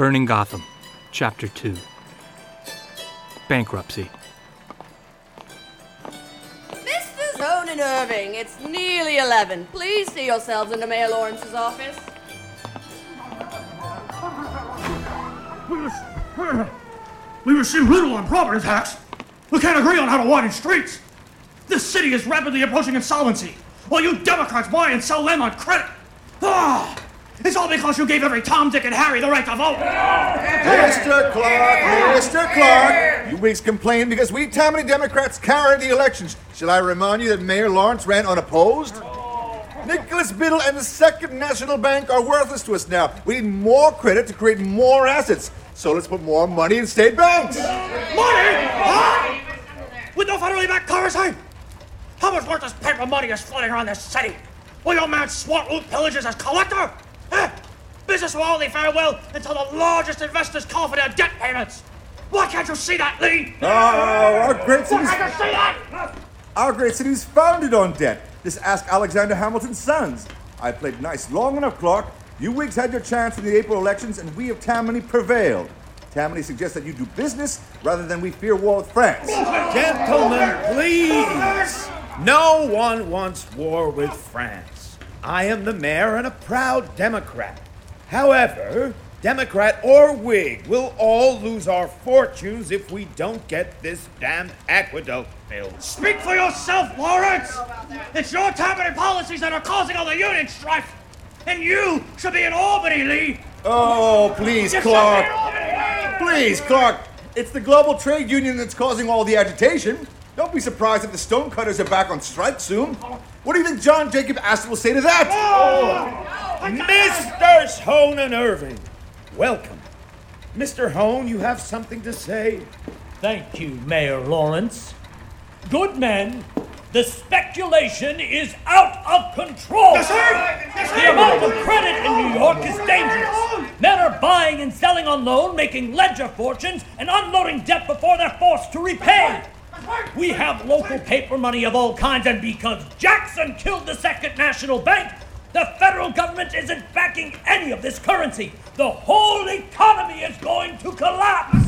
Burning Gotham, Chapter 2 Bankruptcy. Mr. Hone and Irving, it's nearly 11. Please see yourselves into Mayor Lawrence's office. We receive little on property tax. We can't agree on how to widen streets. This city is rapidly approaching insolvency, while you Democrats buy and sell land on credit. Ah! It's all because you gave every Tom, Dick, and Harry the right to vote. Mr. Clark, Mr. Clark, you Whigs complain because we Tammany Democrats carried the elections. Shall I remind you that Mayor Lawrence ran unopposed? Nicholas Biddle and the Second National Bank are worthless to us now. We need more credit to create more assets. So let's put more money in state banks. Money? Huh? With no federally backed currency? How much worthless paper money is floating around this city? Will your man Swartwout pillages as collector? Business will only fare well until the largest investors call for their debt payments. Why can't you see that, Lee? Oh, our great city. Why can't you see that? our great city's founded on debt. Just ask Alexander Hamilton's sons. I played nice long enough, Clark. You Whigs had your chance in the April elections, and we of Tammany prevailed. Tammany suggests that you do business rather than we fear war with France. Gentlemen, please! No one wants war with France. I am the mayor and a proud Democrat. However, Democrat or Whig, we'll all lose our fortunes if we don't get this damn aqueduct built. Speak for yourself, Lawrence! It's your Tammany policies that are causing all the union strife! And you should be in Albany, Lee! Oh, please, You Clark. be in Albany! Please, Clark. It's the global trade union that's causing all the agitation. Don't be surprised if the stonecutters are back on strike soon. What do you think John Jacob Astor will say to that? Oh! Mr. Hone and Irving, welcome. Mr. Hone, you have something to say? Thank you, Mayor Lawrence. Good men, the speculation is out of control. Yes, sir! Yes, The amount of credit in New York is dangerous. Men are buying and selling on loan, making ledger fortunes, and unloading debt before they're forced to repay. We have local paper money of all kinds, and because Jackson killed the Second National Bank, the federal government isn't backing any of this currency. The whole economy is going to collapse. We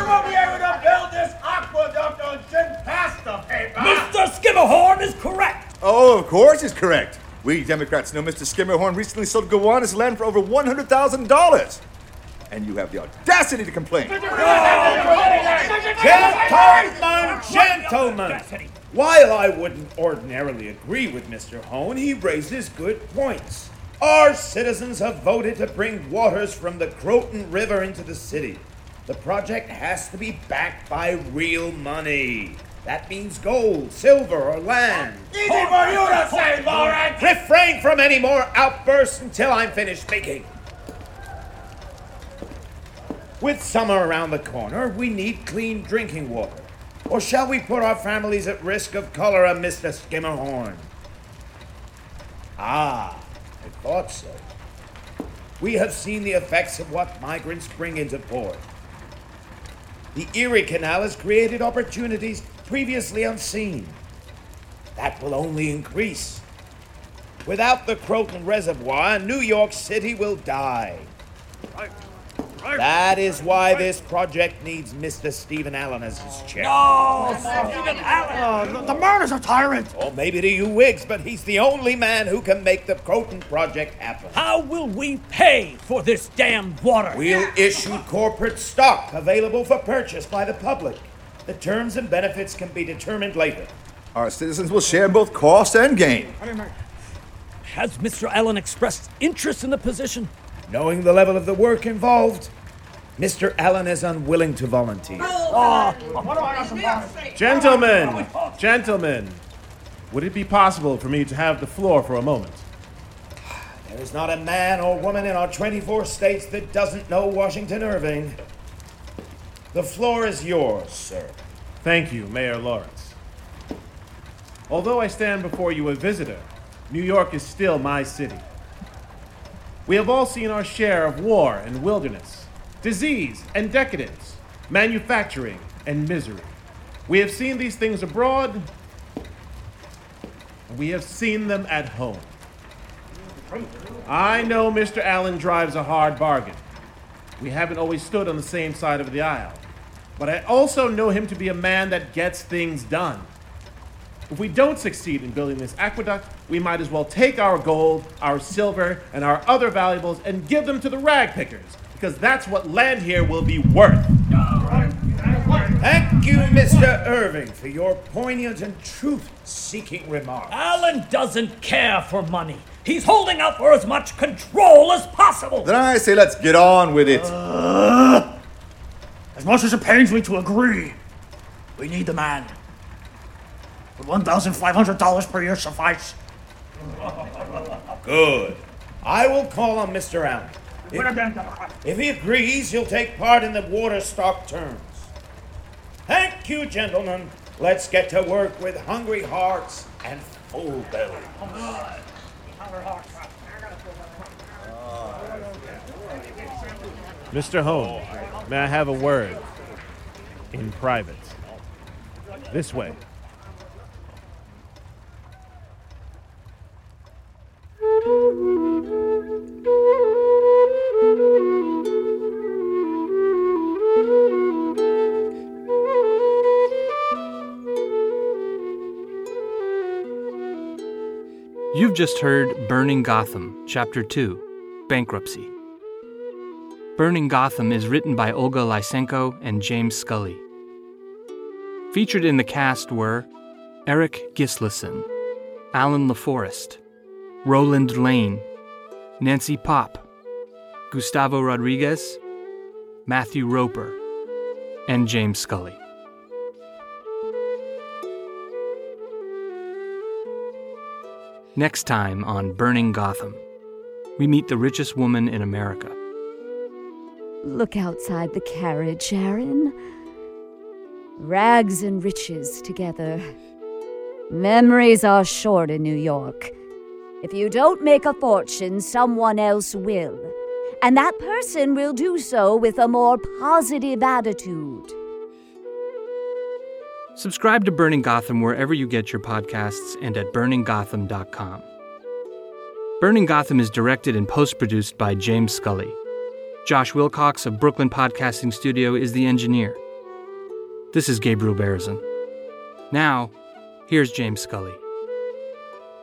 won't be able to build this aqueduct on gin pasta paper. Mr. Schermerhorn is correct. Oh, of course he's correct. We Democrats know Mr. Schermerhorn recently sold Gowanus land for over $100,000. And you have the audacity to complain. Gentlemen, gentlemen! While I wouldn't ordinarily agree with Mr. Hone, he raises good points. Our citizens have voted to bring waters from the Croton River into the city. The project has to be backed by real money. That means gold, silver, or land. Easy for you to say, Lawrence. Refrain from any more outbursts until I'm finished speaking. With summer around the corner, we need clean drinking water. Or shall we put our families at risk of cholera, Mr. Schermerhorn? Ah, I thought so. We have seen the effects of what migrants bring into port. The Erie Canal has created opportunities previously unseen. That will only increase. Without the Croton Reservoir, New York City will die. That is why this project needs Mr. Stephen Allen as his chair. Oh, Stephen Allen. Uh, the, the man is a tyrant! Or maybe to you Whigs, but he's the only man who can make the Croton project happen. How will we pay for this damn water? We'll issue corporate stock available for purchase by the public. The terms and benefits can be determined later. Our citizens will share both cost and gain. Has Mr. Allen expressed interest in the position? Knowing the level of the work involved, Mr. Allen is unwilling to volunteer. Gentlemen, gentlemen, would it be possible for me to have the floor for a moment? There is not a man or woman in our 24 states that doesn't know Washington Irving. The floor is yours, sir. Thank you, Mayor Lawrence. Although I stand before you a visitor, New York is still my city. We have all seen our share of war and wilderness, disease and decadence, manufacturing and misery. We have seen these things abroad, and we have seen them at home. I know Mr. Allen drives a hard bargain. We haven't always stood on the same side of the aisle. But I also know him to be a man that gets things done. If we don't succeed in building this aqueduct, we might as well take our gold, our silver, and our other valuables and give them to the rag pickers, because that's what land here will be worth. Thank you, Mr. Irving, for your poignant and truth seeking remarks. Allen doesn't care for money. He's holding out for as much control as possible. Then I say let's get on with it. As much as it pains me to agree, we need the man. Would $1,500 per year suffice? Good. I will call on Mr. Allen. If, if he agrees, he'll take part in the water stock terms. Thank you, gentlemen. Let's get to work with hungry hearts and full bellies. Mr. Hone, may I have a word? In private. This way. Just heard Burning Gotham, Chapter 2 Bankruptcy. Burning Gotham is written by Olga Lysenko and James Scully. Featured in the cast were Eric Gislason, Alan LaForest, Roland Lane, Nancy Pop, Gustavo Rodriguez, Matthew Roper, and James Scully. Next time on Burning Gotham, we meet the richest woman in America. Look outside the carriage, Aaron. Rags and riches together. Memories are short in New York. If you don't make a fortune, someone else will. And that person will do so with a more positive attitude. Subscribe to Burning Gotham wherever you get your podcasts and at burninggotham.com. Burning Gotham is directed and post produced by James Scully. Josh Wilcox of Brooklyn Podcasting Studio is the engineer. This is Gabriel Berzin. Now, here's James Scully.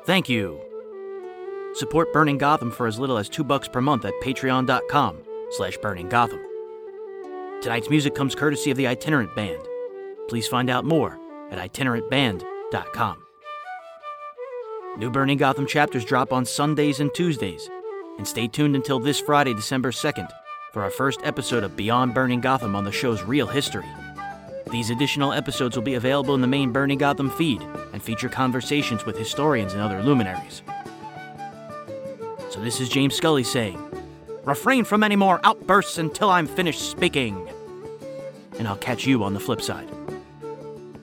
Thank you. Support Burning Gotham for as little as two bucks per month at patreon.com slash burning Gotham. Tonight's music comes courtesy of the Itinerant Band. Please find out more at itinerantband.com. New Burning Gotham chapters drop on Sundays and Tuesdays, and stay tuned until this Friday, December 2nd, for our first episode of Beyond Burning Gotham on the show's real history. These additional episodes will be available in the main Burning Gotham feed and feature conversations with historians and other luminaries. So this is James Scully saying, refrain from any more outbursts until I'm finished speaking. And I'll catch you on the flip side.